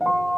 you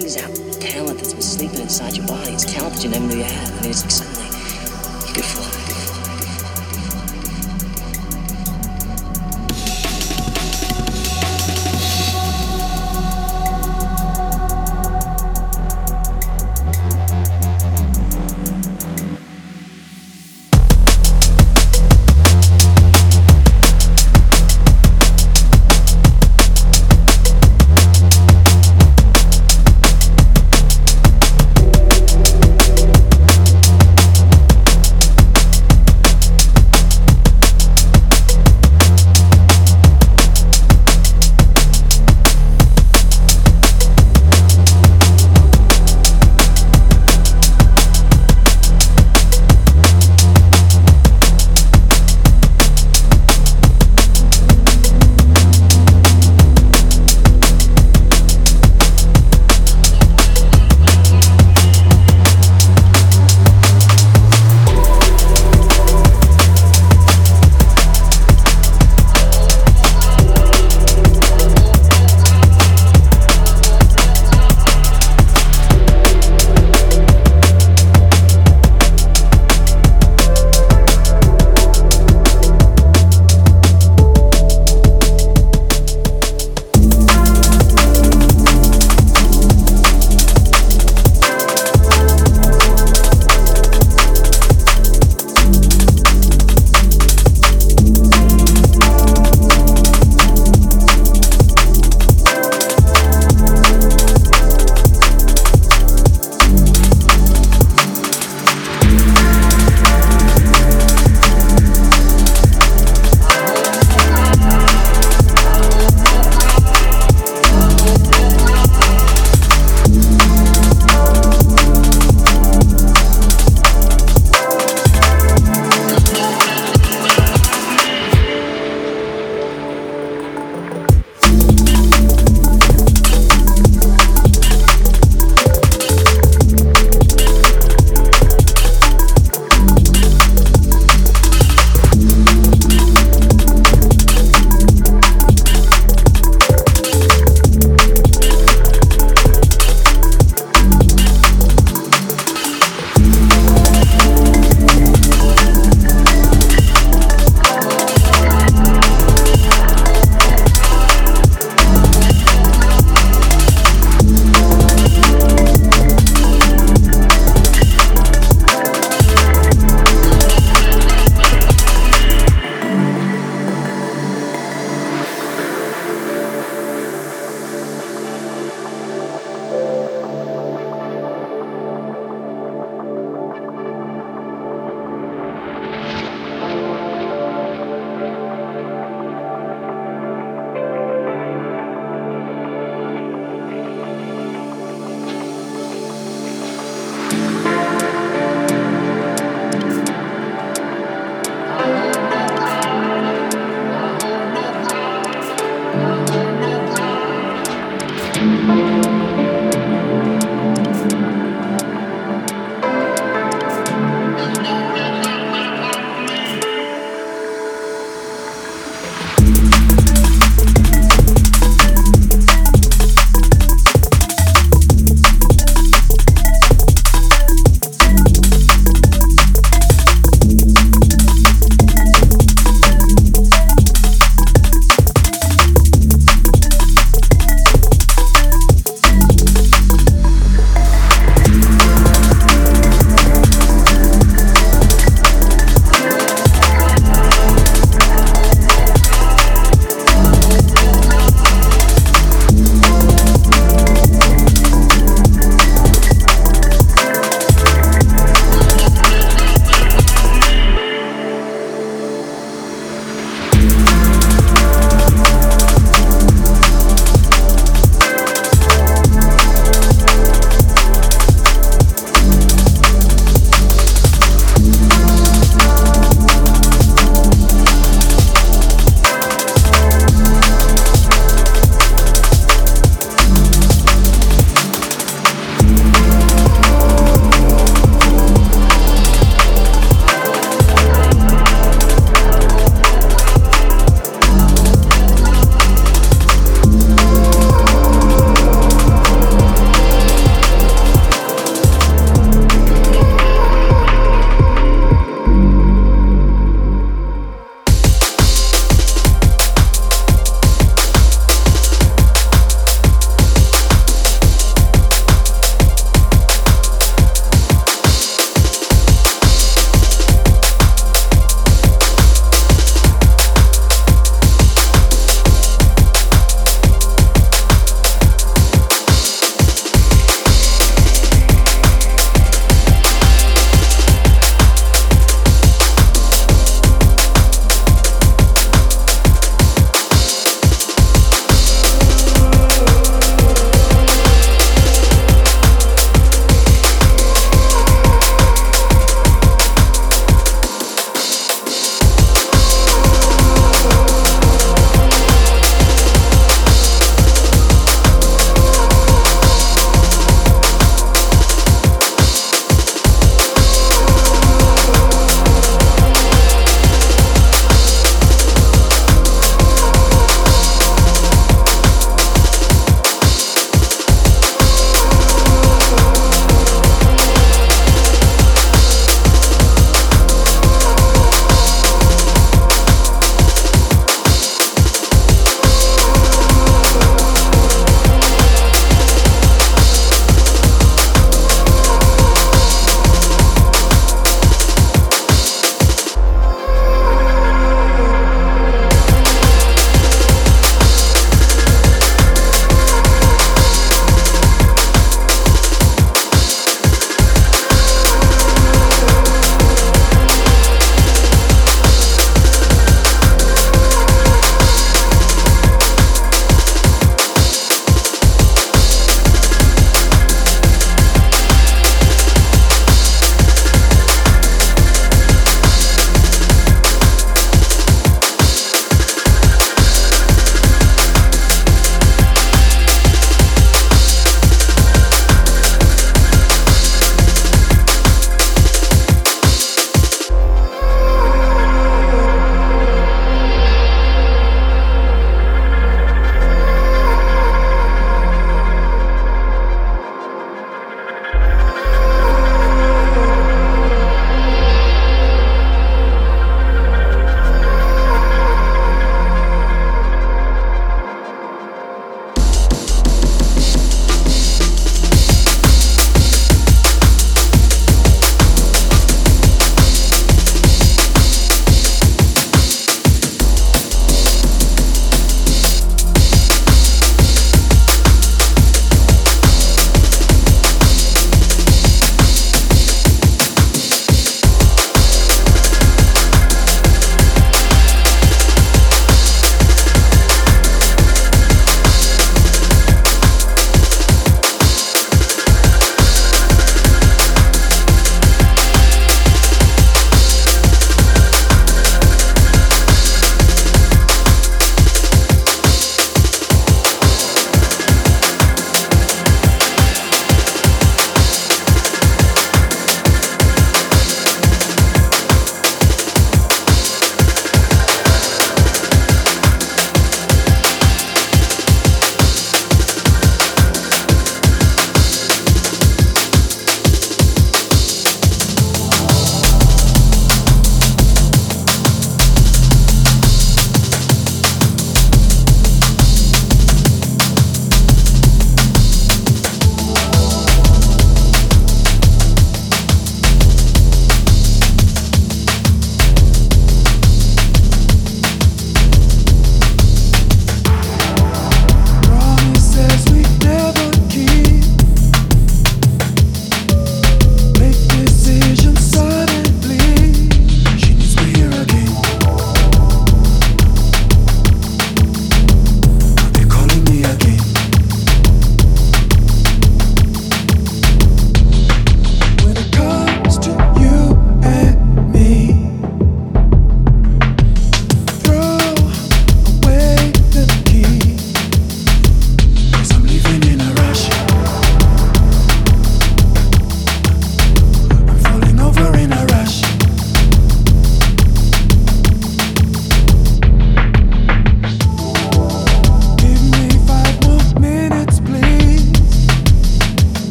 brings out talent that's been sleeping inside your body. It's talent that you never knew you had. I mean, it's like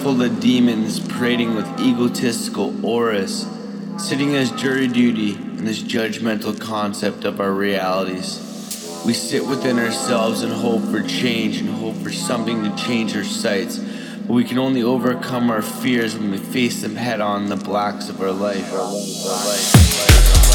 full of demons parading with egotistical auras, sitting as jury duty in this judgmental concept of our realities. We sit within ourselves and hope for change and hope for something to change our sights, but we can only overcome our fears when we face them head on in the blacks of our life. Our life, our life.